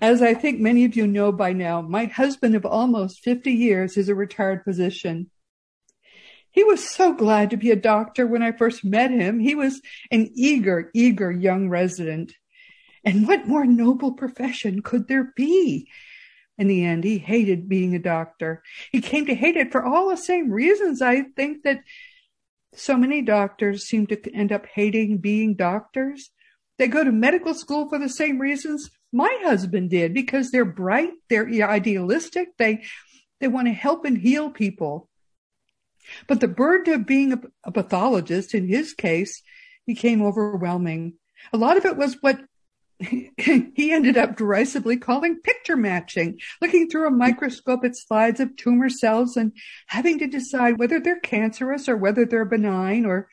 As I think many of you know by now, my husband of almost 50 years is a retired physician. He was so glad to be a doctor when I first met him. He was an eager, eager young resident. And what more noble profession could there be? In the end, he hated being a doctor. He came to hate it for all the same reasons. I think that so many doctors seem to end up hating being doctors. They go to medical school for the same reasons my husband did because they're bright, they're idealistic, they they want to help and heal people. But the burden of being a, a pathologist in his case became overwhelming. A lot of it was what he ended up derisively calling picture matching, looking through a microscope at slides of tumor cells and having to decide whether they're cancerous or whether they're benign or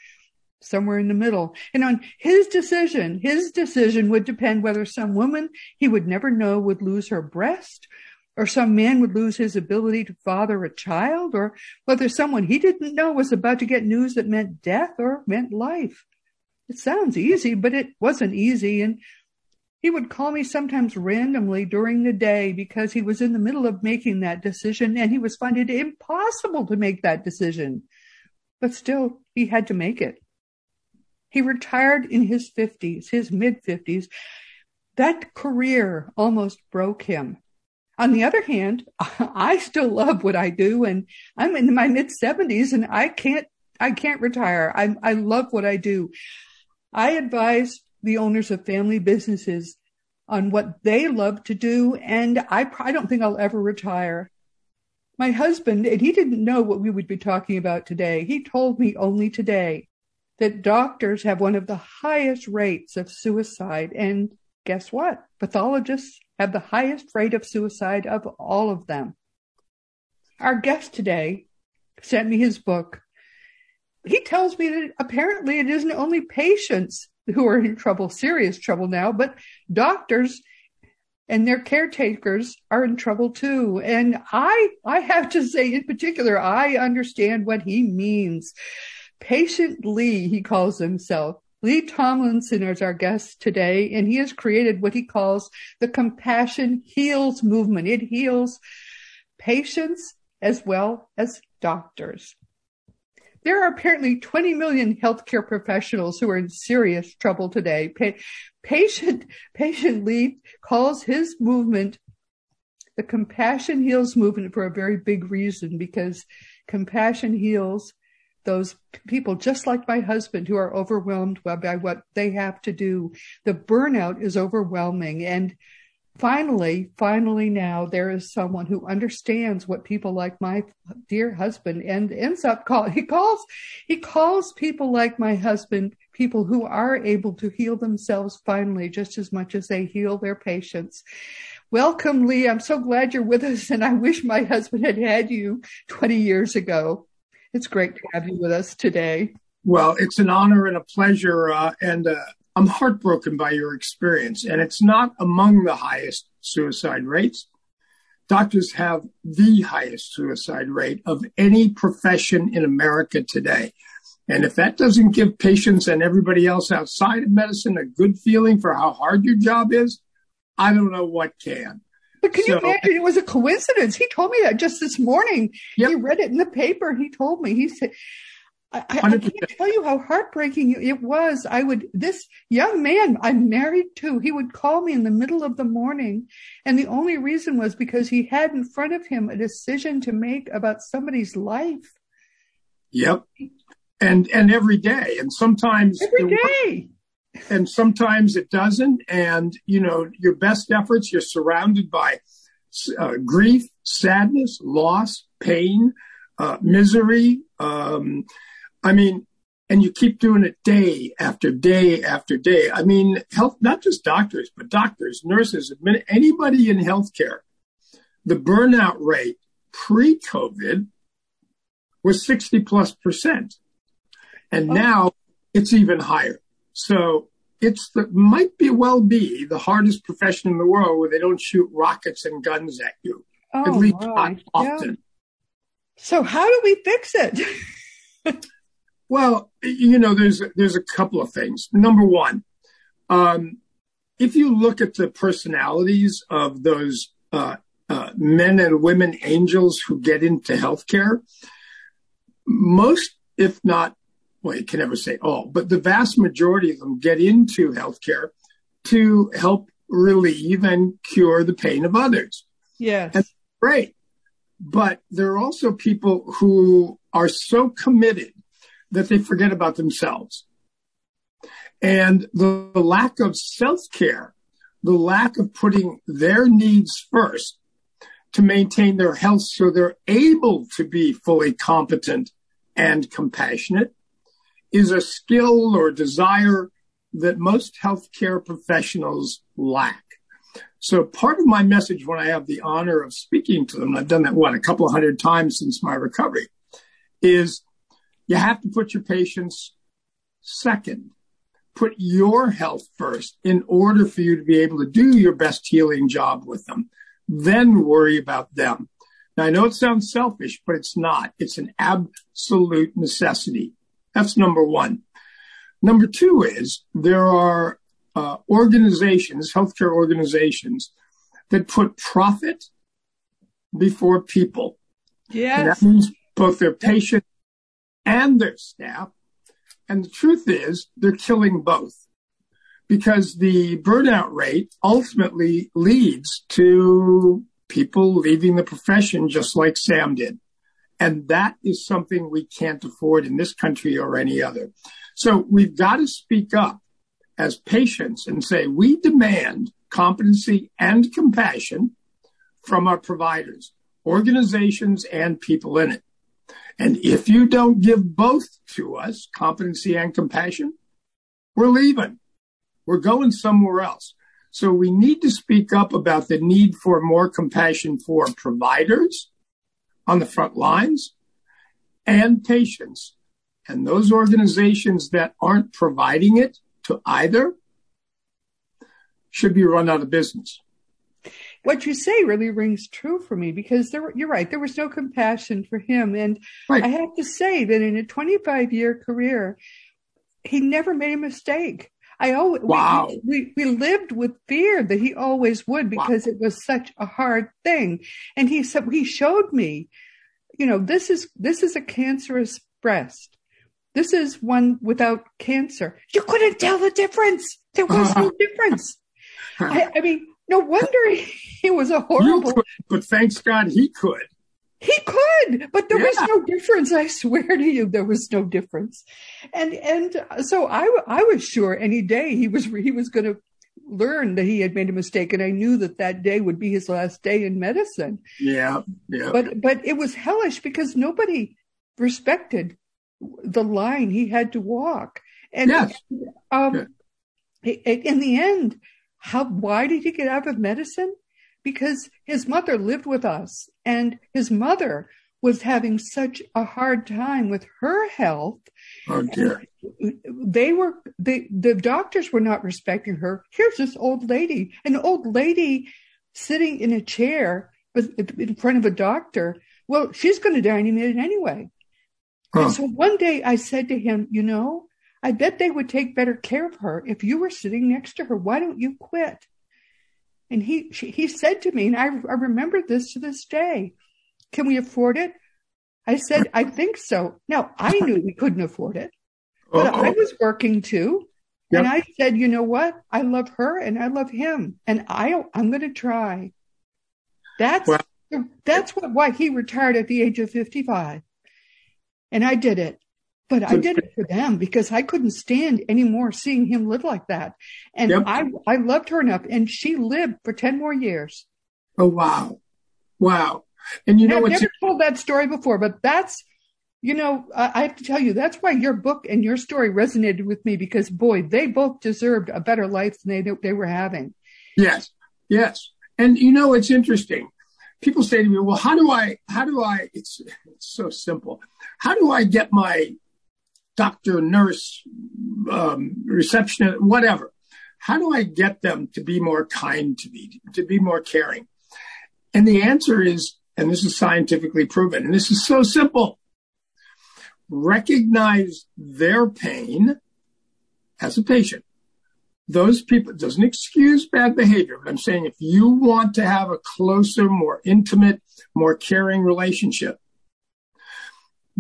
somewhere in the middle. And on his decision, his decision would depend whether some woman he would never know would lose her breast or some man would lose his ability to father a child or whether someone he didn't know was about to get news that meant death or meant life. It sounds easy, but it wasn't easy. And he would call me sometimes randomly during the day because he was in the middle of making that decision and he was finding it impossible to make that decision. But still, he had to make it. He retired in his 50s, his mid 50s. That career almost broke him. On the other hand, I still love what I do and I'm in my mid 70s and I can't I can't retire. I I love what I do. I advise the owners of family businesses on what they love to do and I I don't think I'll ever retire. My husband, and he didn't know what we would be talking about today. He told me only today that doctors have one of the highest rates of suicide. And guess what? Pathologists have the highest rate of suicide of all of them. Our guest today sent me his book. He tells me that apparently it isn't only patients who are in trouble, serious trouble now, but doctors and their caretakers are in trouble too. And I, I have to say in particular, I understand what he means. Patient Lee, he calls himself. Lee Tomlinson is our guest today, and he has created what he calls the Compassion Heals movement. It heals patients as well as doctors. There are apparently 20 million healthcare professionals who are in serious trouble today. Pa- patient, patient Lee calls his movement the Compassion Heals movement for a very big reason because compassion heals those people just like my husband who are overwhelmed by what they have to do. The burnout is overwhelming. And finally, finally now there is someone who understands what people like my dear husband and ends up call he calls he calls people like my husband people who are able to heal themselves finally just as much as they heal their patients. Welcome, Lee. I'm so glad you're with us and I wish my husband had had you 20 years ago. It's great to have you with us today. Well, it's an honor and a pleasure. Uh, and uh, I'm heartbroken by your experience. And it's not among the highest suicide rates. Doctors have the highest suicide rate of any profession in America today. And if that doesn't give patients and everybody else outside of medicine a good feeling for how hard your job is, I don't know what can. But can so, you imagine? It was a coincidence. He told me that just this morning. Yep. He read it in the paper. He told me. He said, I, I, I, can't tell you how heartbreaking it was. I would, this young man I'm married to, he would call me in the middle of the morning. And the only reason was because he had in front of him a decision to make about somebody's life. Yep. And, and every day. And sometimes every day and sometimes it doesn't. And, you know, your best efforts, you're surrounded by uh, grief, sadness, loss, pain, uh, misery. Um, I mean, and you keep doing it day after day after day. I mean, health, not just doctors, but doctors, nurses, anybody in healthcare the burnout rate pre COVID was 60 plus percent. And oh. now it's even higher. So it's the, might be well be the hardest profession in the world where they don't shoot rockets and guns at you. Oh, at least not often. Yeah. So how do we fix it? well, you know, there's there's a couple of things. Number one, um, if you look at the personalities of those uh, uh, men and women angels who get into healthcare, most, if not, well, you can never say all, but the vast majority of them get into healthcare to help relieve and cure the pain of others. Yes. And great. But there are also people who are so committed that they forget about themselves. And the, the lack of self care, the lack of putting their needs first to maintain their health so they're able to be fully competent and compassionate is a skill or desire that most healthcare professionals lack. So part of my message when I have the honor of speaking to them, I've done that, what, a couple hundred times since my recovery, is you have to put your patients second. Put your health first in order for you to be able to do your best healing job with them. Then worry about them. Now, I know it sounds selfish, but it's not. It's an absolute necessity. That's number one. Number two is there are uh, organizations, healthcare organizations, that put profit before people. Yes. And that means both their patients and their staff. And the truth is, they're killing both because the burnout rate ultimately leads to people leaving the profession just like Sam did. And that is something we can't afford in this country or any other. So we've got to speak up as patients and say, we demand competency and compassion from our providers, organizations, and people in it. And if you don't give both to us, competency and compassion, we're leaving. We're going somewhere else. So we need to speak up about the need for more compassion for providers on the front lines and patients. And those organizations that aren't providing it to either should be run out of business. What you say really rings true for me because there, you're right. There was no compassion for him. And right. I have to say that in a 25 year career, he never made a mistake. I always, wow. we, we, we, lived with fear that he always would because wow. it was such a hard thing. And he said, he showed me, you know, this is, this is a cancerous breast. This is one without cancer. You couldn't tell the difference. There was no difference. I, I, mean, no wonder he was a horrible. Could, but thanks God he could. He could, but there yeah. was no difference. I swear to you, there was no difference. And, and so I, I was sure any day he was, he was going to learn that he had made a mistake. And I knew that that day would be his last day in medicine. Yeah. Yeah. But, but it was hellish because nobody respected the line he had to walk. And yes. um, in the end, how why did he get out of medicine? Because his mother lived with us, and his mother was having such a hard time with her health. Oh dear. They were the the doctors were not respecting her. Here's this old lady, an old lady sitting in a chair in front of a doctor. Well, she's going to die any minute anyway. Huh. And so one day I said to him, you know, I bet they would take better care of her if you were sitting next to her. Why don't you quit? And he she, he said to me, and I, I remember this to this day. Can we afford it? I said, I think so. Now I knew we couldn't afford it, but Uh-oh. I was working too. Yep. And I said, you know what? I love her and I love him, and I I'm going to try. That's well, that's what why he retired at the age of 55. And I did it. But I did it for them because I couldn't stand anymore seeing him live like that. And yep. I, I loved her enough and she lived for 10 more years. Oh, wow. Wow. And you know, I've never told that story before, but that's, you know, I have to tell you, that's why your book and your story resonated with me because boy, they both deserved a better life than they, they were having. Yes. Yes. And you know, it's interesting. people say to me, well, how do I, how do I, it's, it's so simple. How do I get my doctor, nurse, um, receptionist, whatever? How do I get them to be more kind to me, to be more caring? And the answer is, and this is scientifically proven, and this is so simple. Recognize their pain as a patient those people doesn't excuse bad behavior, but I'm saying if you want to have a closer, more intimate, more caring relationship,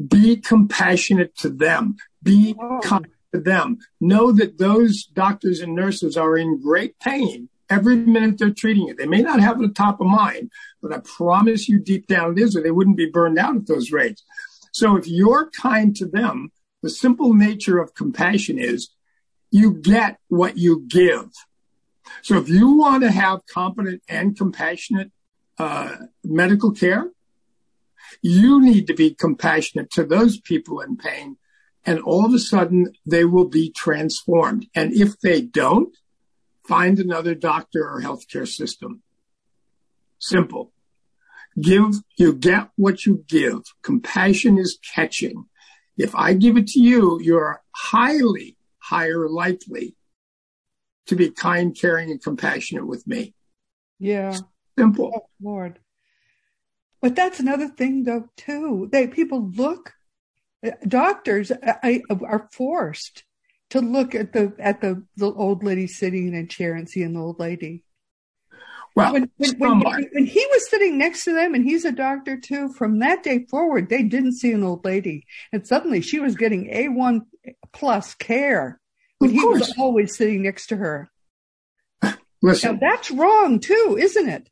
be compassionate to them, be oh. kind to them. Know that those doctors and nurses are in great pain every minute they're treating it. They may not have it top of mind, but I promise you deep down it is, or they wouldn't be burned out at those rates. So if you're kind to them, the simple nature of compassion is you get what you give. So if you want to have competent and compassionate uh, medical care, you need to be compassionate to those people in pain. And all of a sudden they will be transformed. And if they don't, find another doctor or healthcare system. Simple. Give, you get what you give. Compassion is catching. If I give it to you, you're highly higher likely to be kind, caring, and compassionate with me. Yeah. Simple. Oh, Lord. But that's another thing though, too. They people look Uh, doctors uh, I, are forced to look at the at the, the old lady sitting in a chair and see an old lady. Well, when, when, when, when, he was sitting next to them and he's a doctor too, from that day forward, they didn't see an old lady. And suddenly she was getting A1 plus care when he was always sitting next to her. Listen, now, that's wrong too, isn't it?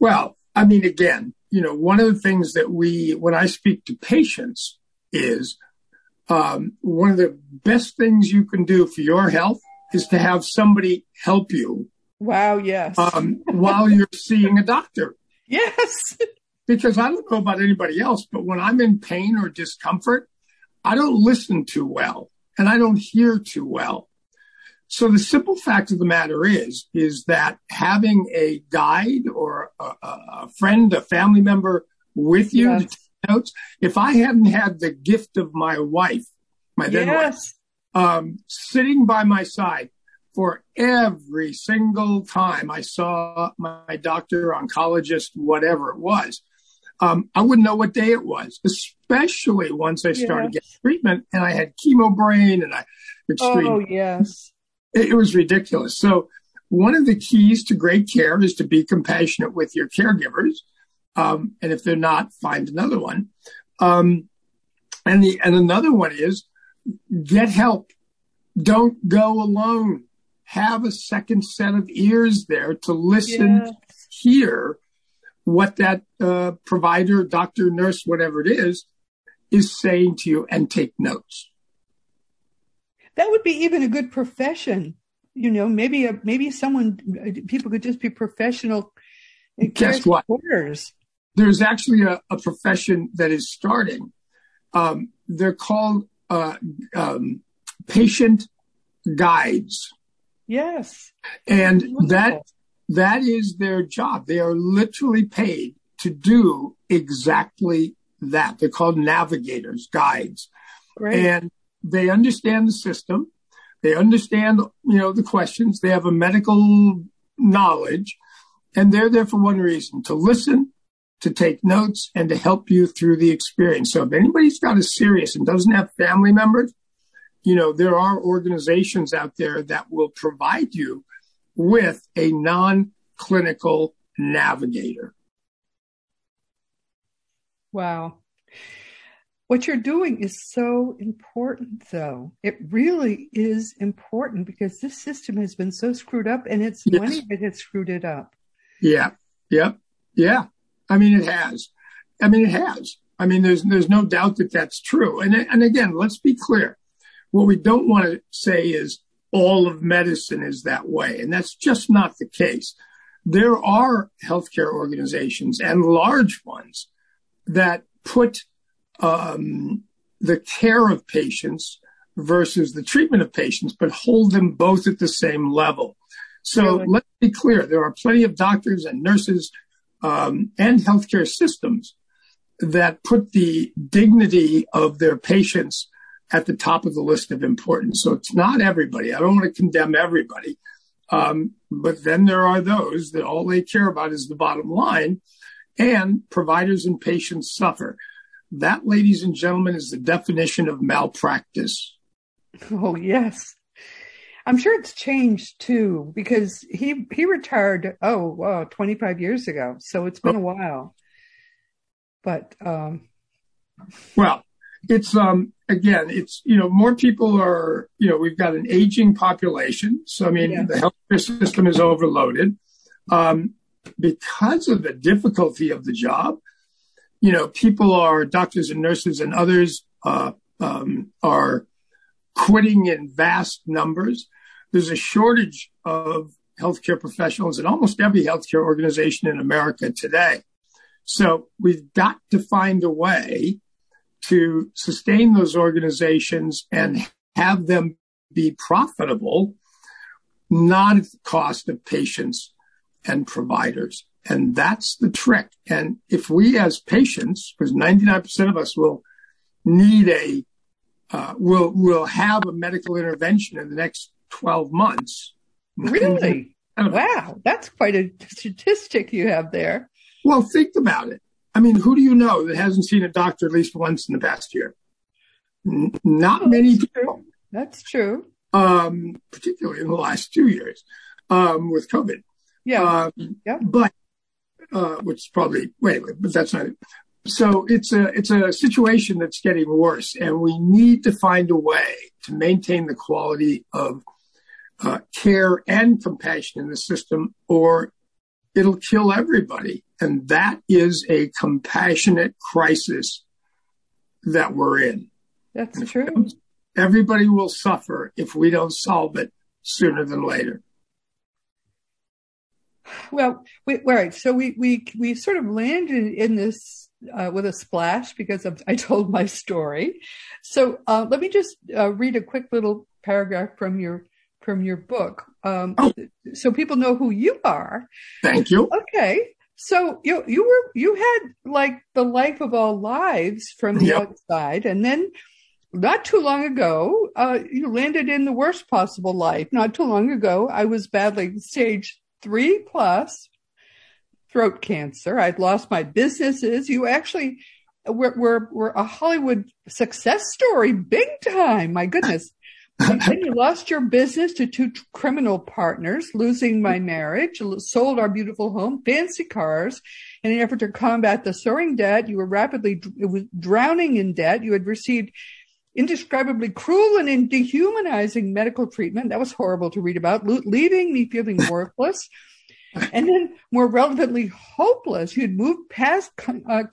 Well, I mean, again, you know, one of the things that we, when I speak to patients is, um, one of the best things you can do for your health is to have somebody help you Wow, yes. Um, while you're seeing a doctor. Yes. Because I don't know about anybody else, but when I'm in pain or discomfort, I don't listen too well and I don't hear too well. So the simple fact of the matter is, is that having a guide or a, a friend, a family member with you yes. to notes, if I hadn't had the gift of my wife, my then yes. wife, um, sitting by my side, for every single time I saw my doctor, oncologist, whatever it was. Um, I wouldn't know what day it was, especially once I started yes. getting treatment and I had chemo brain and I extreme. Oh, yes. It, it, was ridiculous. So one of the keys to great care is to be compassionate with your caregivers. Um, and if they're not, find another one. Um, and the, and another one is get help. Don't go alone have a second set of ears there to listen, hear what that uh, provider, doctor, nurse, whatever it is, is saying to you and take notes. That would be even a good profession. You know, maybe a, maybe someone people could just be professional. Guess what? There's actually a, a, profession that is starting. Um, they're called uh, um, patient guides. Yes. And that, that is their job. They are literally paid to do exactly that. They're called navigators, guides. Great. And they understand the system. They understand, you know, the questions. They have a medical knowledge and they're there for one reason, to listen, to take notes and to help you through the experience. So if anybody's got a serious and doesn't have family members, you know, there are organizations out there that will provide you with a non-clinical navigator. Wow. What you're doing is so important, though. It really is important because this system has been so screwed up and it's yes. money that has screwed it up. Yeah. Yep. Yeah. I mean, it has. I mean, it has. I mean, there's, there's no doubt that that's true. And, and again, let's be clear. What we don't want to say is all of medicine is that way. And that's just not the case. There are healthcare organizations and large ones that put um, the care of patients versus the treatment of patients, but hold them both at the same level. So let's be clear. There are plenty of doctors and nurses and healthcare systems that put the dignity of their patients at the top of the list of importance. So it's not everybody. I don't want to condemn everybody. Um, but then there are those that all they care about is the bottom line and providers and patients suffer. That, ladies and gentlemen, is the definition of malpractice. Oh, yes. I'm sure it's changed too because he he retired oh wow 25 years ago. So it's been a while. But um well it's um again it's you know more people are you know we've got an aging population. So I mean yeah. the healthcare system is overloaded. Um because of the difficulty of the job you know people are doctors and nurses and others uh um are quitting in vast numbers there's a shortage of healthcare professionals in almost every healthcare organization in America today. So we've got to find a way to sustain those organizations and have them be profitable, not at the cost of patients and providers. And that's the trick. And if we as patients, because 99% of us will need a, uh, will, will have a medical intervention in the next 12 months. Really? wow, that's quite a statistic you have there. Well, think about it. I mean, who do you know that hasn't seen a doctor at least once in the past year? N- not oh, many people. True. That's true. Um, particularly in the last two years um, with COVID. Yeah. Um, yeah. But uh, which is probably wait, wait, but that's not it. So it's a it's a situation that's getting worse, and we need to find a way to maintain the quality of care and compassion in the system, or it'll kill everybody. And that is a compassionate crisis that we're in. That's true. Everybody will suffer if we don't solve it sooner than later. Well, we, right. So we, we, we sort of landed in this uh, with a splash because of, I told my story. So uh, let me just uh, read a quick little paragraph from your from your book, um, oh. so people know who you are. Thank you. Okay, so you you were you had like the life of all lives from the yep. outside, and then not too long ago, uh, you landed in the worst possible life. Not too long ago, I was battling stage three plus throat cancer. I'd lost my businesses. You actually were, were, were a Hollywood success story, big time. My goodness then you lost your business to two criminal partners, losing my marriage, sold our beautiful home, fancy cars. In an effort to combat the soaring debt, you were rapidly drowning in debt. You had received indescribably cruel and dehumanizing medical treatment. That was horrible to read about, leaving me feeling worthless. and then more relevantly, hopeless. You'd moved past uh,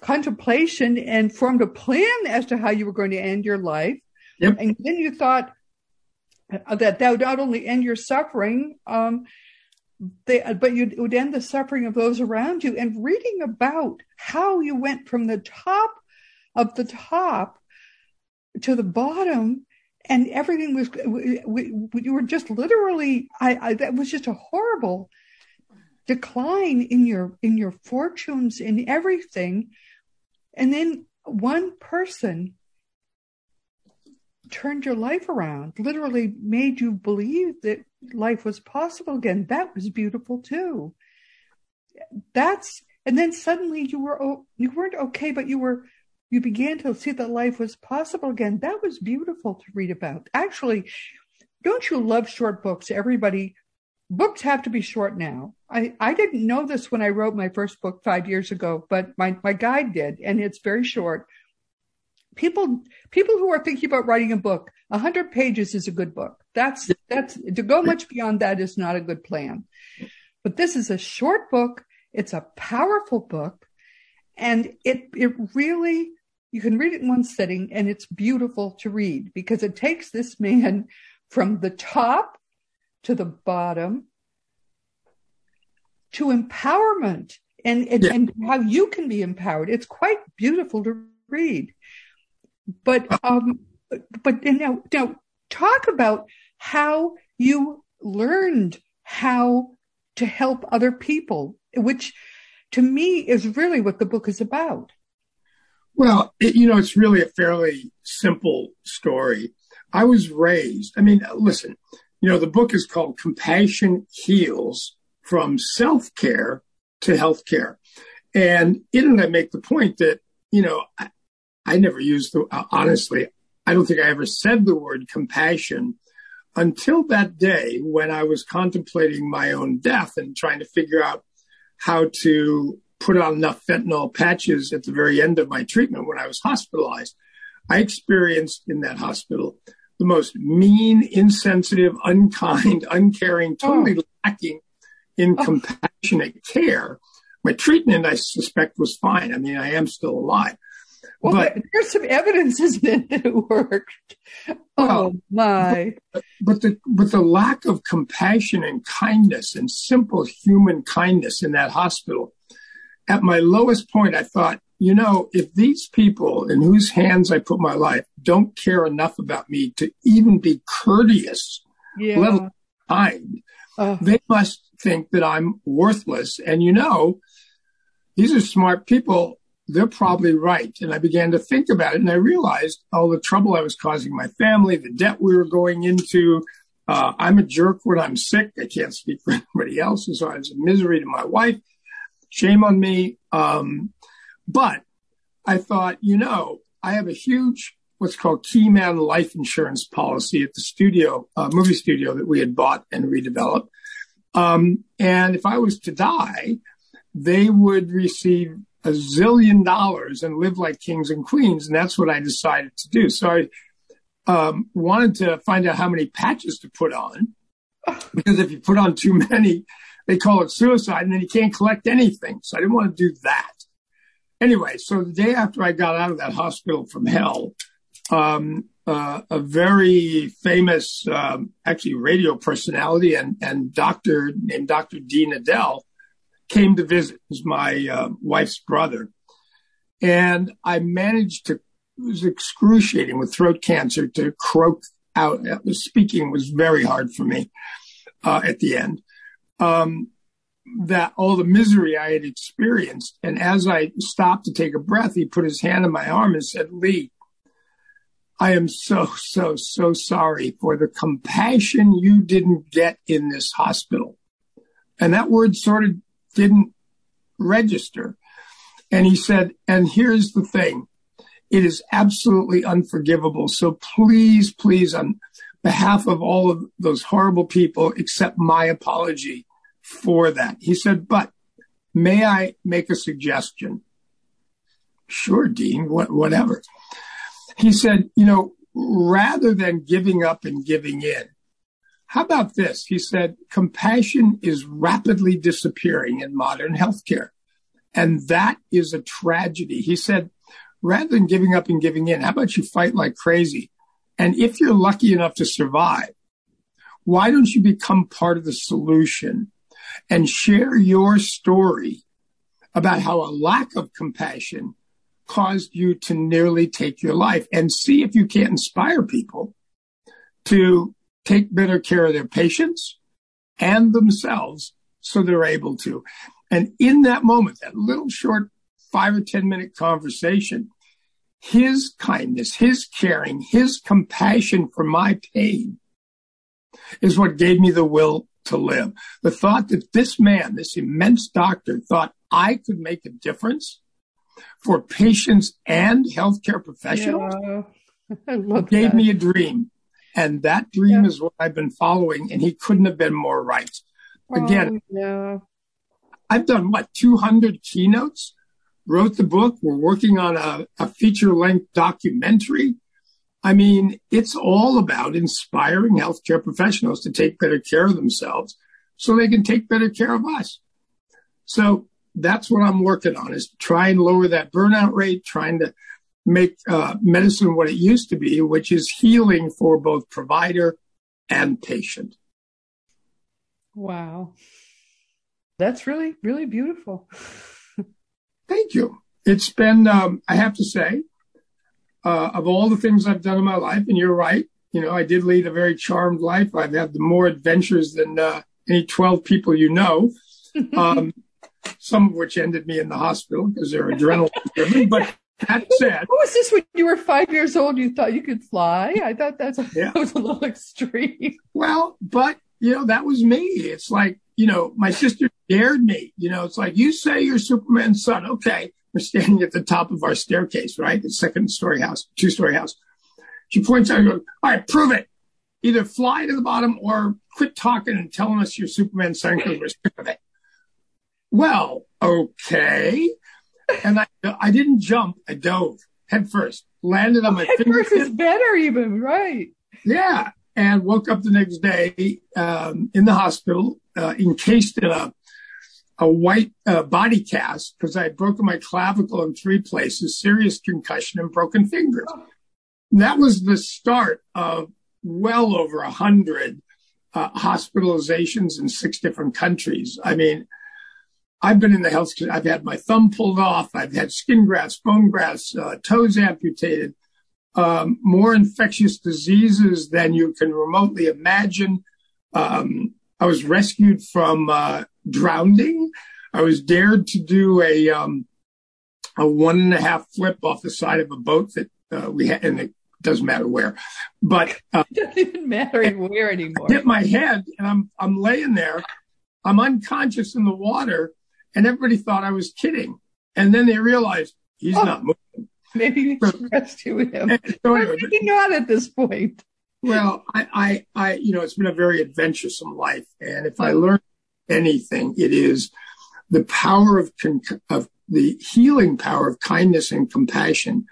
contemplation and formed a plan as to how you were going to end your life. Yep. And then you thought that that would not only end your suffering, um, they, but you would end the suffering of those around you. And reading about how you went from the top of the top to the bottom, and everything was we, we, you were just literally. I, I that was just a horrible decline in your in your fortunes in everything, and then one person turned your life around, literally made you believe that life was possible again. That was beautiful too. That's, and then suddenly you were, you weren't okay, but you were, you began to see that life was possible again. That was beautiful to read about. Actually, don't you love short books? Everybody, books have to be short now. I, I didn't know this when I wrote my first book five years ago, but my, my guide did, and it's very short people people who are thinking about writing a book 100 pages is a good book. That's that's to go much beyond that is not a good plan. But this is a short book. It's a powerful book. And it it really you can read it in one sitting and it's beautiful to read because it takes this man from the top to the bottom to empowerment. And and, yeah. and how you can be empowered. It's quite beautiful to read but um, but now now talk about how you learned how to help other people, which to me is really what the book is about. Well, it, you know, it's really a fairly simple story. I was raised, I mean, listen, you know, the book is called Compassion Heals from Self Care to Healthcare. And in it, I make the point that, you know, I never used the, uh, honestly, I don't think I ever said the word compassion until that day when I was contemplating my own death and trying to figure out how to put on enough fentanyl patches at the very end of my treatment when I was hospitalized. I experienced in that hospital the most mean, insensitive, unkind, uncaring, totally oh. lacking in oh. compassionate care. My treatment, I suspect, was fine. I mean, I am still alive. Well, but, there's some evidence, isn't it, that it worked? Oh my! But, but the but the lack of compassion and kindness and simple human kindness in that hospital at my lowest point, I thought, you know, if these people in whose hands I put my life don't care enough about me to even be courteous, yeah. let alone kind, uh, they must think that I'm worthless. And you know, these are smart people. They're probably right. And I began to think about it and I realized all the trouble I was causing my family, the debt we were going into. Uh, I'm a jerk when I'm sick. I can't speak for anybody else. And so I was a misery to my wife. Shame on me. Um, but I thought, you know, I have a huge what's called Keyman life insurance policy at the studio, uh, movie studio that we had bought and redeveloped. Um, and if I was to die, they would receive a zillion dollars and live like kings and queens. And that's what I decided to do. So I um, wanted to find out how many patches to put on because if you put on too many, they call it suicide and then you can't collect anything. So I didn't want to do that. Anyway, so the day after I got out of that hospital from hell, um, uh, a very famous, um, actually radio personality and, and doctor named Dr. Dean Edell came to visit. Was my uh, wife's brother. And I managed to, it was excruciating with throat cancer to croak out. Speaking was very hard for me uh, at the end um, that all the misery I had experienced. And as I stopped to take a breath, he put his hand on my arm and said, Lee, I am so, so, so sorry for the compassion you didn't get in this hospital. And that word sort of didn't register. And he said, and here's the thing. It is absolutely unforgivable. So please, please, on behalf of all of those horrible people, accept my apology for that. He said, but may I make a suggestion? Sure, Dean, what, whatever. He said, you know, rather than giving up and giving in, how about this? He said, compassion is rapidly disappearing in modern healthcare. And that is a tragedy. He said, rather than giving up and giving in, how about you fight like crazy? And if you're lucky enough to survive, why don't you become part of the solution and share your story about how a lack of compassion caused you to nearly take your life and see if you can't inspire people to take better care of their patients and themselves so they're able to. And in that moment, that little short five or 10 minute conversation, his kindness, his caring, his compassion for my pain is what gave me the will to live. The thought that this man, this immense doctor, thought I could make a difference for patients and healthcare professionals yeah, gave that. me a dream. And that dream is what I've been following, and he couldn't have been more right. Again, oh. I've done what, 200 keynotes, wrote the book. We're working on a, a feature length documentary. I mean, it's all about inspiring healthcare professionals to take better care of themselves so they can take better care of us. So that's what I'm working on is try and lower that burnout rate, trying to make uh, medicine what it used to be, which is healing for both provider and patient. Wow. That's really, really beautiful. Thank you. It's been, um, I have to say, uh, of all the things I've done in my life, and you're right, you know, I did lead a very charmed life. I've had more adventures than uh, any 12 people you know. Um, some of which ended me in the hospital because they're adrenaline driven. But that said, what was this when you were five years old? You thought you could fly? I thought that's a, yeah. that was a little extreme. Well, but you know that was me. It's like you know my sister dared me. You know, it's like you say you're Superman's son. Okay, we're standing at the top of our staircase, right? The second story house, two story house. She points out and goes, "All right, prove it. Either fly to the bottom or quit talking and telling us you're Superman's son because we're sick of it." Well, okay. And I, I didn't jump. I dove head first, landed on my head first is better even, right? Yeah. And woke up the next day um, in the hospital, uh, encased in a a white uh, body cast because I had broken my clavicle in three places, serious concussion, and broken fingers. Oh. That was the start of well over a hundred uh, hospitalizations in six different countries. I mean, I've been in the health. I've had my thumb pulled off. I've had skin grafts, bone grafts, uh, toes amputated. Um, more infectious diseases than you can remotely imagine. Um, I was rescued from uh, drowning. I was dared to do a um, a one and a half flip off the side of a boat that uh, we had, and it doesn't matter where, but uh, it doesn't even matter where anymore. I hit my head, and I'm I'm laying there. I'm unconscious in the water, and everybody thought I was kidding. And then they realized he's oh, not moving. Maybe you should rescue him. So anyway, freaking out at this point. Well, I, I, I, you know, it's been a very adventuresome life, and if I learn anything, it is the power of con- of the healing power of kindness and compassion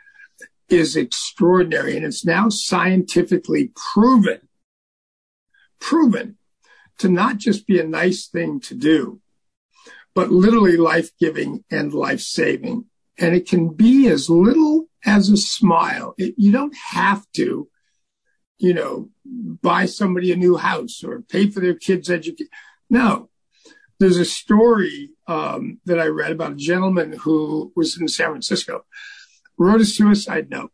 is extraordinary, and it's now scientifically proven, proven to not just be a nice thing to do, but literally life giving and life saving. And it can be as little as a smile. It, you don't have to, you know, buy somebody a new house or pay for their kids' education. No. There's a story um, that I read about a gentleman who was in San Francisco, wrote a suicide note.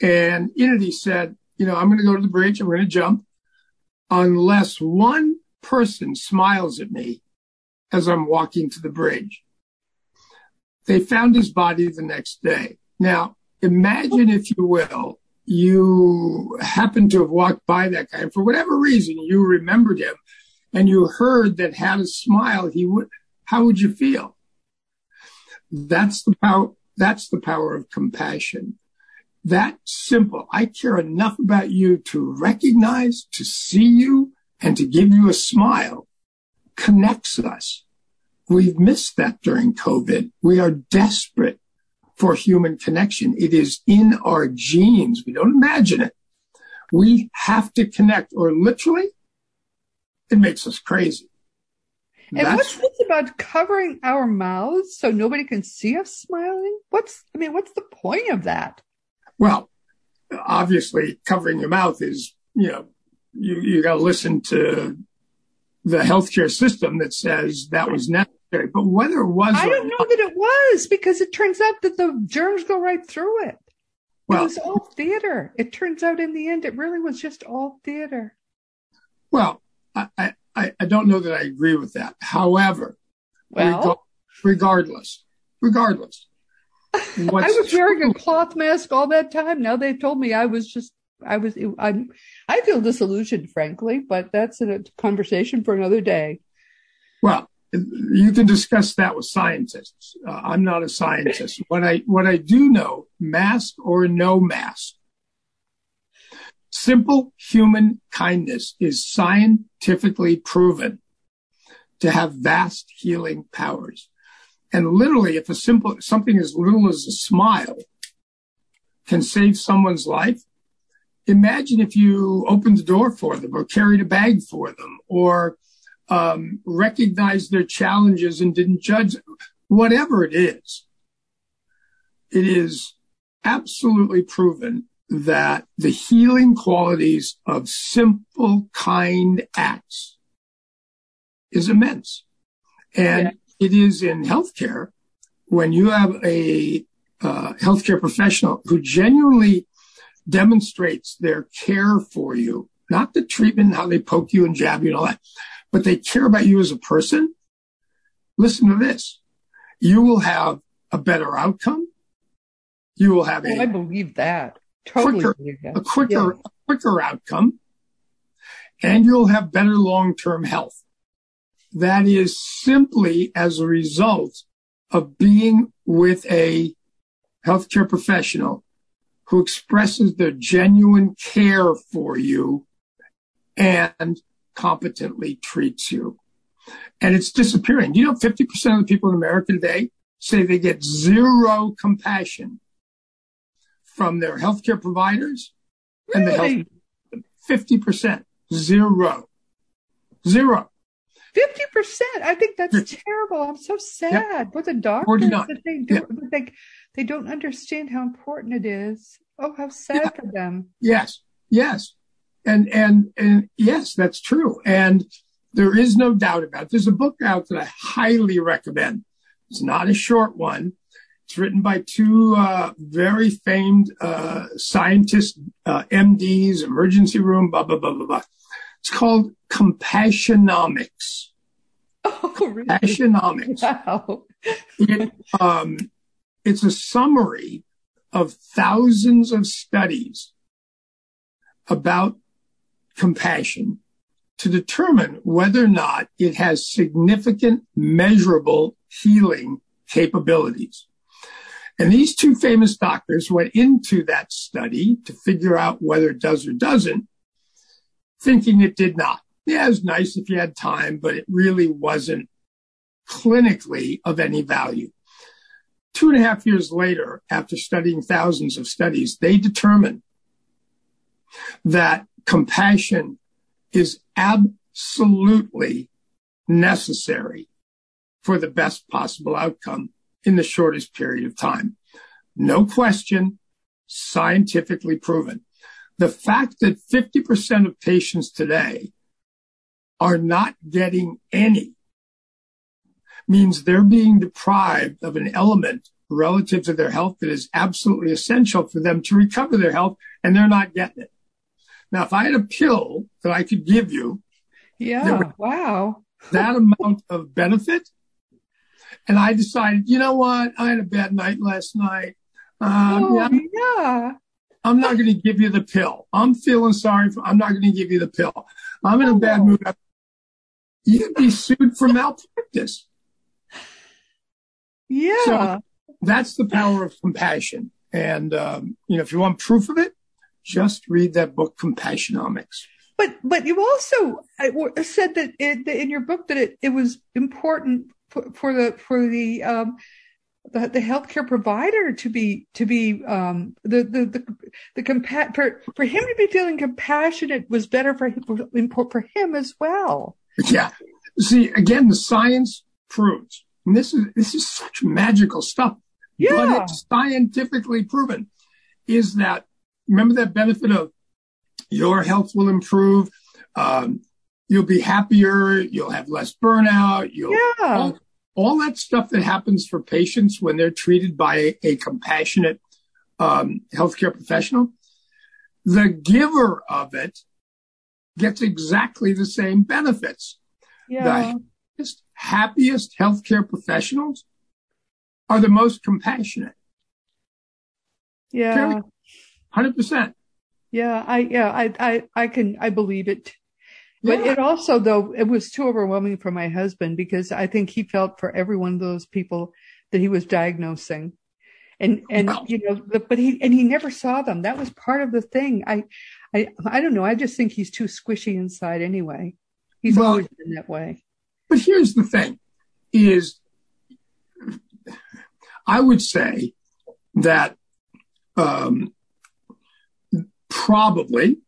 And in it, he said, you know, I'm going to go to the bridge. I'm going to jump unless one person smiles at me as I'm walking to the bridge. They found his body the next day. Now, imagine, if you will, you happen to have walked by that guy, and for whatever reason, you remembered him, and you heard that had a smile, he would. How would you feel? That's the power. That's the power of compassion. That simple. I care enough about you to recognize, to see you, and to give you a smile connects us. We've missed that during COVID. We are desperate for human connection. It is in our genes. We don't imagine it. We have to connect, or literally, it makes us crazy. And That's, what's this about covering our mouths so nobody can see us smiling? What's, I mean, what's the point of that? Well, obviously, covering your mouth is, you know, you, you got to listen to the healthcare system that says that was necessary. But whether it was, I don't know that it was because it turns out that the germs go right through it. Well, it was all theater. It turns out in the end, it really was just all theater. Well, I, I, I don't know that I agree with that. However, well, regardless, regardless, I was wearing a cloth mask all that time. Now they've told me I was just I was, I'm, I feel disillusioned, frankly, but that's a conversation for another day. Well, you can discuss that with scientists. Uh, I'm not a scientist. what I, what I do know, mask or no mask, simple human kindness is scientifically proven to have vast healing powers. And literally, if a simple, something as little as a smile can save someone's life, imagine if you opened the door for them or carried a bag for them or um, recognized their challenges and didn't judge whatever it is. It is absolutely proven that the healing qualities of simple, kind acts is immense. And yeah. it is in healthcare when you have a uh, healthcare professional who genuinely demonstrates their care for you, not the treatment, how they poke you and jab you and all that, but they care about you as a person. listen to this. You will have a better outcome. You will have Oh, I a believe that. Totally quicker, believe that. a quicker, a quicker outcome, and you'll have better long-term health. That is simply as a result of being with a healthcare professional who expresses their genuine care for you and competently treats you. And it's disappearing. You know, 50% of the people in America today say they get zero compassion from their healthcare providers and the health Really? 50%. Zero. Zero. Fifty percent. I think that's terrible. I'm so sad for the doctors 49. that they do. Yeah. but They don't understand how important it is. Oh, how sad Yeah. for them. Yes. Yes. And, and, and yes, that's true. And there is no doubt about it. There's a book out that I highly recommend. It's not a short one. It's written by two uh, very famed uh, scientists, uh, MDs, emergency room, blah, blah, blah, blah, blah. It's called Compassionomics. Oh, really? Compassionomics. Wow. it, um, it's a summary of thousands of studies about compassion to determine whether or not it has significant measurable healing capabilities. And these two famous doctors went into that study to figure out whether it does or doesn't, thinking it did not. Yeah, it was nice if you had time, but it really wasn't clinically of any value. Two and a half years later, after studying thousands of studies, they determined that compassion is absolutely necessary for the best possible outcome in the shortest period of time. No question, scientifically proven. The fact that 50% of patients today are not getting any means they're being deprived of an element relative to their health that is absolutely essential for them to recover their health, and they're not getting it. Now, if I had a pill that I could give you Yeah. Wow. that amount of benefit, and I decided, you know what, I had a bad night last night. Um, Oh, yeah, I'm, yeah. I'm not going to give you the pill. I'm feeling sorry. For, I'm not going to give you the pill. I'm in a bad Oh. mood. You'd be sued for malpractice. Yeah. So- That's the power of compassion. And, um, you know, if you want proof of it, just read that book, Compassionomics. But but you also said that it, in your book that it, it was important for, for the for the um the, the healthcare provider to be to be um the the the, the compa- for for him to be feeling compassionate was better for him for, for him as well. Yeah. See, again, the science proves, and this is, this is such magical stuff, Yeah. but it's scientifically proven is that, remember that benefit of your health will improve. Um, you'll be happier. You'll have less burnout. You'll, Yeah. all, all that stuff that happens for patients when they're treated by a, a compassionate um, healthcare professional, the giver of it gets exactly the same benefits. Yeah. Happiest, happiest healthcare professionals are the most compassionate. Yeah. 100%. Yeah, I yeah, I I I can I believe it. But Yeah. it also though it was too overwhelming for my husband because I think he felt for every one of those people that he was diagnosing. And and Wow. you know, but but he and he never saw them. That was part of the thing. I I I don't know. I just think he's too squishy inside anyway. He's Well- always been that way. But here's the thing is I would say that um, probably,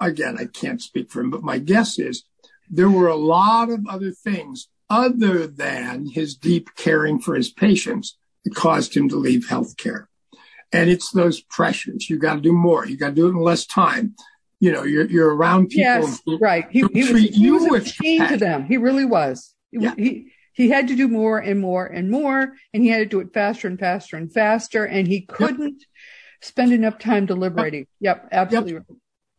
again, I can't speak for him, but my guess is there were a lot of other things other than his deep caring for his patients that caused him to leave healthcare. And it's those pressures. You got to do more. You got to do it in less time. You know, you're, you're around people. Yes, right. He, he was, he you was a to them. He really was. He, Yeah. he he had to do more and more and more, and he had to do it faster and faster and faster, and he couldn't spend enough time deliberating. Yep, absolutely. right.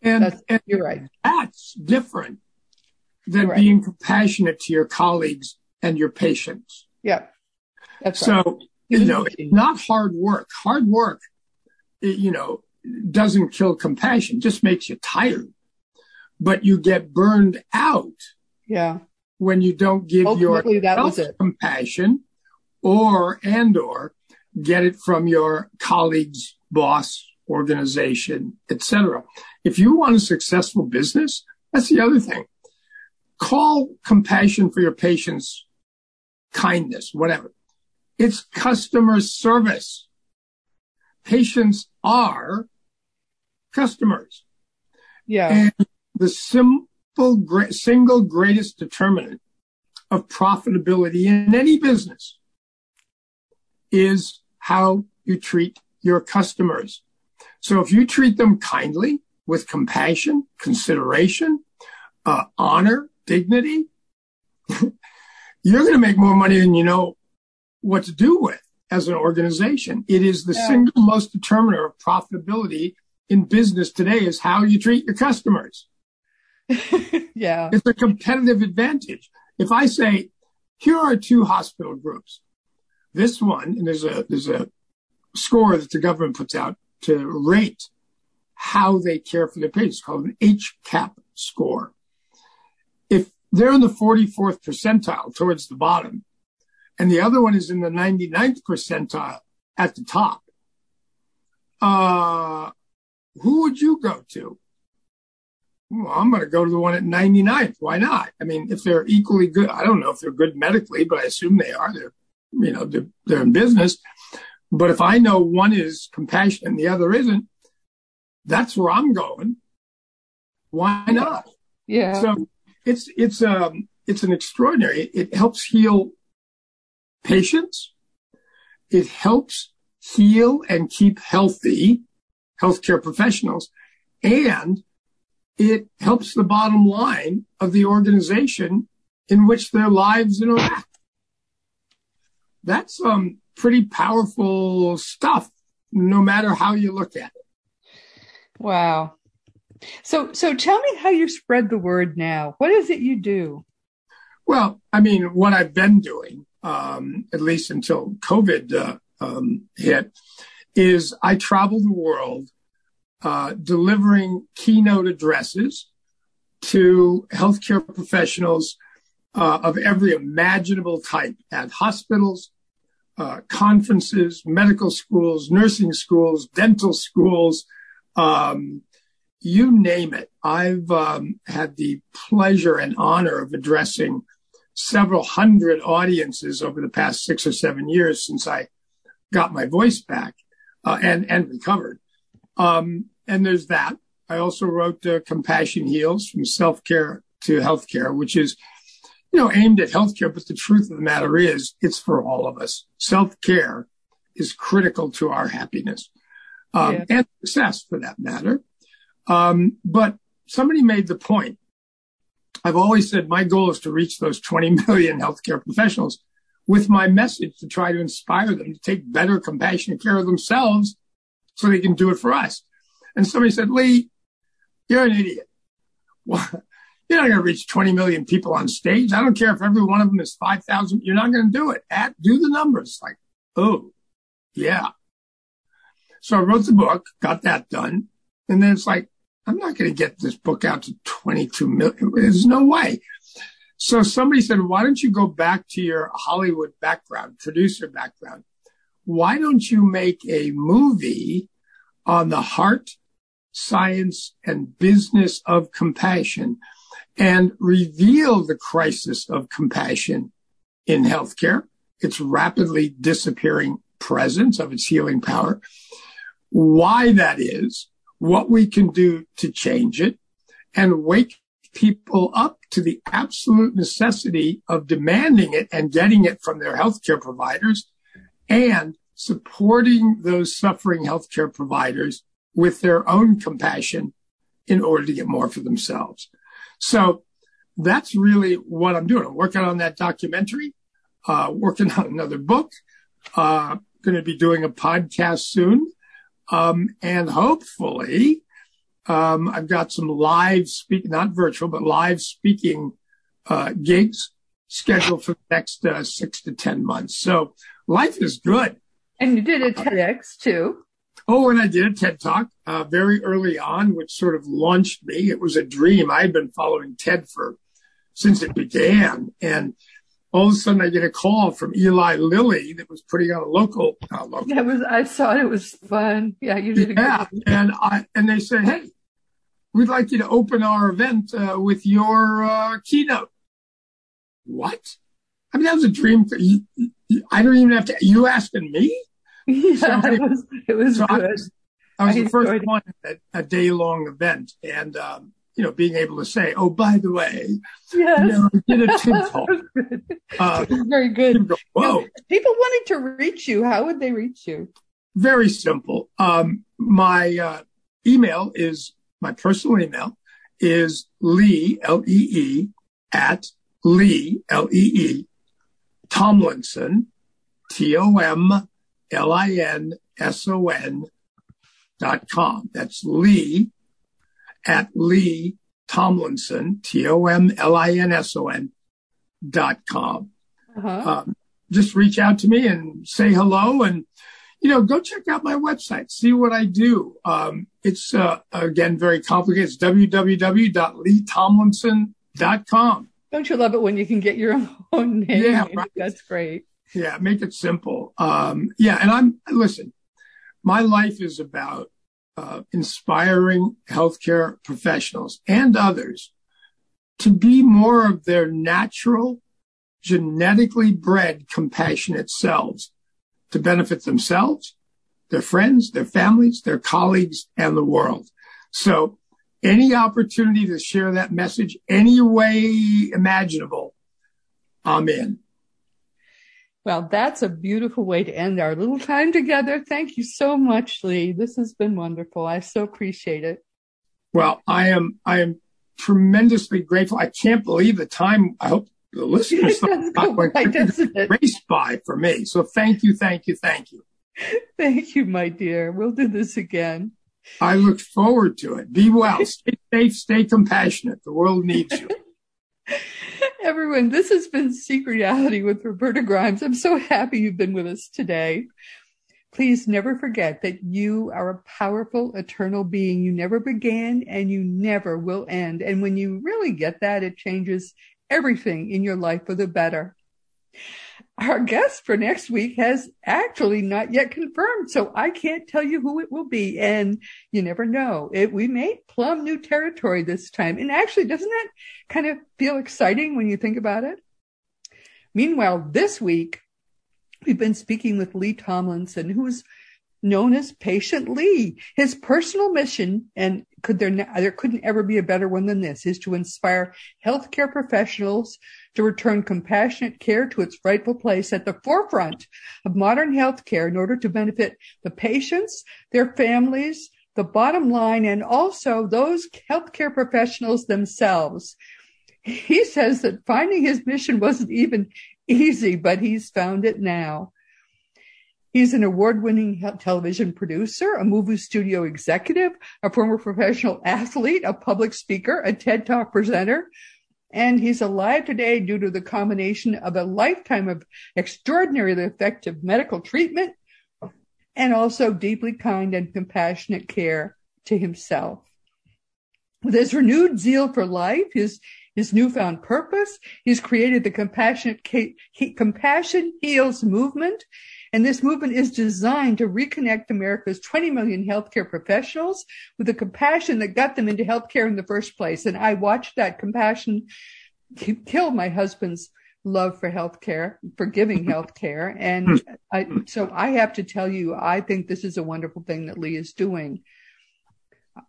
And, That's, and you're right. that's different than Right. being compassionate to your colleagues and your patients. Yeah. That's So, right. you know, it's not hard work. Hard work, you know, doesn't kill compassion, just makes you tired. But you get burned out Yeah. when you don't give Ultimately, that was yourself it. compassion or and or get it from your colleagues, boss, organization, etc. If you want a successful business, that's the other thing. Call compassion for your patients kindness, whatever. It's customer service. Patients are customers. Yeah. And the simple, single greatest determinant of profitability in any business is how you treat your customers. So if you treat them kindly with compassion, consideration, uh, honor, dignity, you're going to make more money than you know what to do with as an organization. It is the Yeah. single most determiner of profitability in business today is how you treat your customers. yeah. It's a competitive advantage. If I say, here are two hospital groups, this one, and there's a, there's a score that the government puts out to rate how they care for their patients called an HCAP score. If they're in the 44th percentile towards the bottom, and the other one is in the 99th percentile at the top, uh, who would you go to? Well, I'm going to go to the one at 99th. Why not? I mean, if they're equally good, I don't know if they're good medically, but I assume they are. They're, you know, they're, they're in business. But if I know one is compassionate and the other isn't, that's where I'm going. Why not? Yeah. So it's it's um it's an extraordinary. It, it helps heal patients. It helps heal and keep healthy healthcare professionals, and it helps the bottom line of the organization in which their lives interact. That's um pretty powerful stuff, no matter how you look at it. Wow. So, so tell me how you spread the word now. What is it you do? Well, I mean, what I've been doing, um, at least until COVID uh, um, hit, is I travel the world uh, delivering keynote addresses to healthcare professionals uh, of every imaginable type at hospitals, uh, conferences, medical schools, nursing schools, dental schools, um, you name it. I've um, had the pleasure and honor of addressing several hundred audiences over the past six or seven years since I got my voice back and and recovered. Um, and there's that. I also wrote uh, Compassion Heals from self care to healthcare, which is you know aimed at healthcare. But the truth of the matter is, it's for all of us. Self care is critical to our happiness um, and success, for that matter. Um, but somebody made the point. I've always said my goal is to reach those 20 million healthcare professionals with my message to try to inspire them to take better compassionate care of themselves so they can do it for us. And somebody said, Lee, you're an idiot. Well, you're not going to reach 20 million people on stage. I don't care if every one of them is 5,000. You're not going to do it. At, do the numbers. Like, oh, yeah. So I wrote the book, got that done. And then it's like, I'm not going to get this book out to 22 million. There's no way. So somebody said, why don't you go back to your Hollywood background, producer background? Why don't you make a movie on the heart, science, and business of compassion and reveal the crisis of compassion in healthcare, its rapidly disappearing presence of its healing power, why that is, what we can do to change it, and wake people up to the absolute necessity of demanding it and getting it from their healthcare providers and supporting those suffering healthcare providers with their own compassion in order to get more for themselves. So that's really what I'm doing. I'm working on that documentary, uh, working on another book, uh, going to be doing a podcast soon. Um, and hopefully, I've got some live speak, not virtual, but live speaking, uh, gigs scheduled for the next uh, six to 10 months. So life is good. And you did a TEDx too. Oh, and I did a TED talk uh, very early on, which sort of launched me. It was a dream. I had been following TED for since it began, and all of a sudden I get a call from Eli Lilly that was putting on a local. Uh, local. That was I saw it. Was fun. Yeah, you did. A yeah, and I and they said, hey, we'd like you to open our event uh, with your uh, keynote. What? I mean, that was a dream. For you. I don't even have to. You asking me? Yeah, it was. It was so good. I was, I was I the first one at a day long event, and um, you know, being able to say, "Oh, by the way, yes. you know, did a TED talk." uh, very good. Go, Whoa! People wanted to reach you. How would they reach you? Very simple. Um, my uh, email is my personal email is Lee L E E at Lee L E E Tomlinson T O M L I N S O N dot com. That's Lee at Lee Tomlinson, T O M L I N S O N dot com. Uh-huh. Um, just reach out to me and say hello and, you know, go check out my website, see what I do. Um, it's, uh, again, very complicated. It's www.leetomlinson.com. Don't you love it when you can get your own name? Yeah, right. That's great. Yeah, make it simple. Um, yeah, and I'm listen. My life is about uh, inspiring healthcare professionals and others to be more of their natural, genetically bred, compassionate selves to benefit themselves, their friends, their families, their colleagues, and the world. So any opportunity to share that message any way imaginable, I'm in. Well, that's a beautiful way to end our little time together. Thank you so much, Lee. This has been wonderful. I so appreciate it. Well, I am, I am tremendously grateful. I can't believe the time. I hope the listeners thought went race by for me. So thank you, thank you, thank you. Thank you, my dear. We'll do this again. I look forward to it. Be well, stay safe, stay compassionate. The world needs you. Everyone, this has been Seek Reality with Roberta Grimes. I'm so happy you've been with us today. Please never forget that you are a powerful, eternal being. You never began and you never will end. And when you really get that, it changes everything in your life for the better our guest for next week has actually not yet confirmed, so I can't tell you who it will be. And you never know. It, we may plumb new territory this time. And actually, doesn't that kind of feel exciting when you think about it? Meanwhile, this week, we've been speaking with Lee Tomlinson, who's known as Patient Lee. His personal mission, and could there, there couldn't ever be a better one than this, is to inspire healthcare professionals to return compassionate care to its rightful place at the forefront of modern healthcare in order to benefit the patients, their families, the bottom line, and also those healthcare professionals themselves. He says that finding his mission wasn't even easy, but he's found it now. He's an award-winning television producer, a movie studio executive, a former professional athlete, a public speaker, a TED Talk presenter, and he's alive today due to the combination of a lifetime of extraordinarily effective medical treatment and also deeply kind and compassionate care to himself. With his renewed zeal for life, his his newfound purpose, he's created the compassionate compassion heals movement and this movement is designed to reconnect America's 20 million healthcare professionals with the compassion that got them into healthcare in the first place. And I watched that compassion kill my husband's love for healthcare, for giving healthcare. And hmm. I, so I have to tell you, I think this is a wonderful thing that Lee is doing.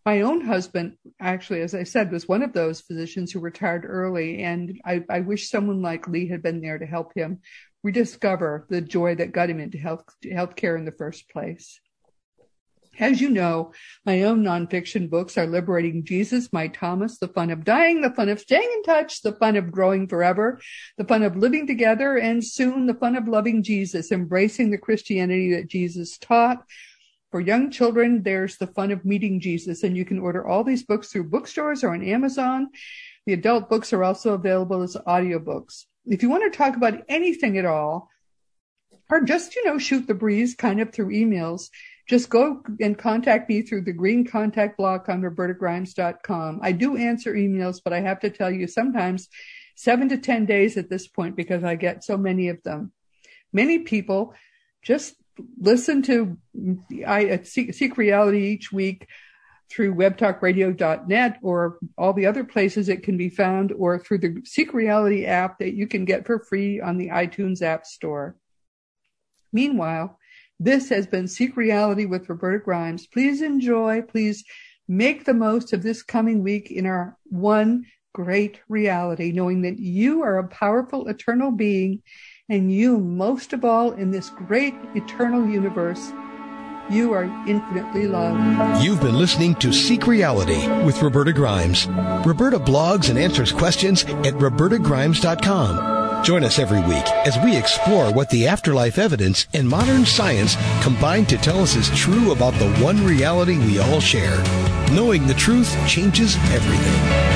My own husband, actually, as I said, was one of those physicians who retired early. And I, I wish someone like Lee had been there to help him rediscover the joy that got him into health healthcare in the first place. As you know, my own nonfiction books are Liberating Jesus, My Thomas, The Fun of Dying, The Fun of Staying in Touch, The Fun of Growing Forever, The Fun of Living Together, and soon The Fun of Loving Jesus, Embracing the Christianity that Jesus taught. For young children, there's The Fun of Meeting Jesus, and you can order all these books through bookstores or on Amazon. The adult books are also available as audiobooks. if you want to talk about anything at all, or just, you know, shoot the breeze kind of through emails, just go and contact me through the green contact block on robertagrimes.com. I do answer emails, but I have to tell you sometimes seven to 10 days at this point because I get so many of them. Many people just listen to I seek, seek reality each week through webtalkradio.net or all the other places it can be found or through the Seek Reality app that you can get for free on the iTunes App Store. Meanwhile, this has been Seek Reality with Roberta Grimes. Please enjoy. Please make the most of this coming week in our one great reality, knowing that you are a powerful eternal being and you most of all in this great eternal universe. You are infinitely loved. You've been listening to Seek Reality with Roberta Grimes. Roberta blogs and answers questions at robertagrimes.com. Join us every week as we explore what the afterlife evidence and modern science combine to tell us is true about the one reality we all share. Knowing the truth changes everything.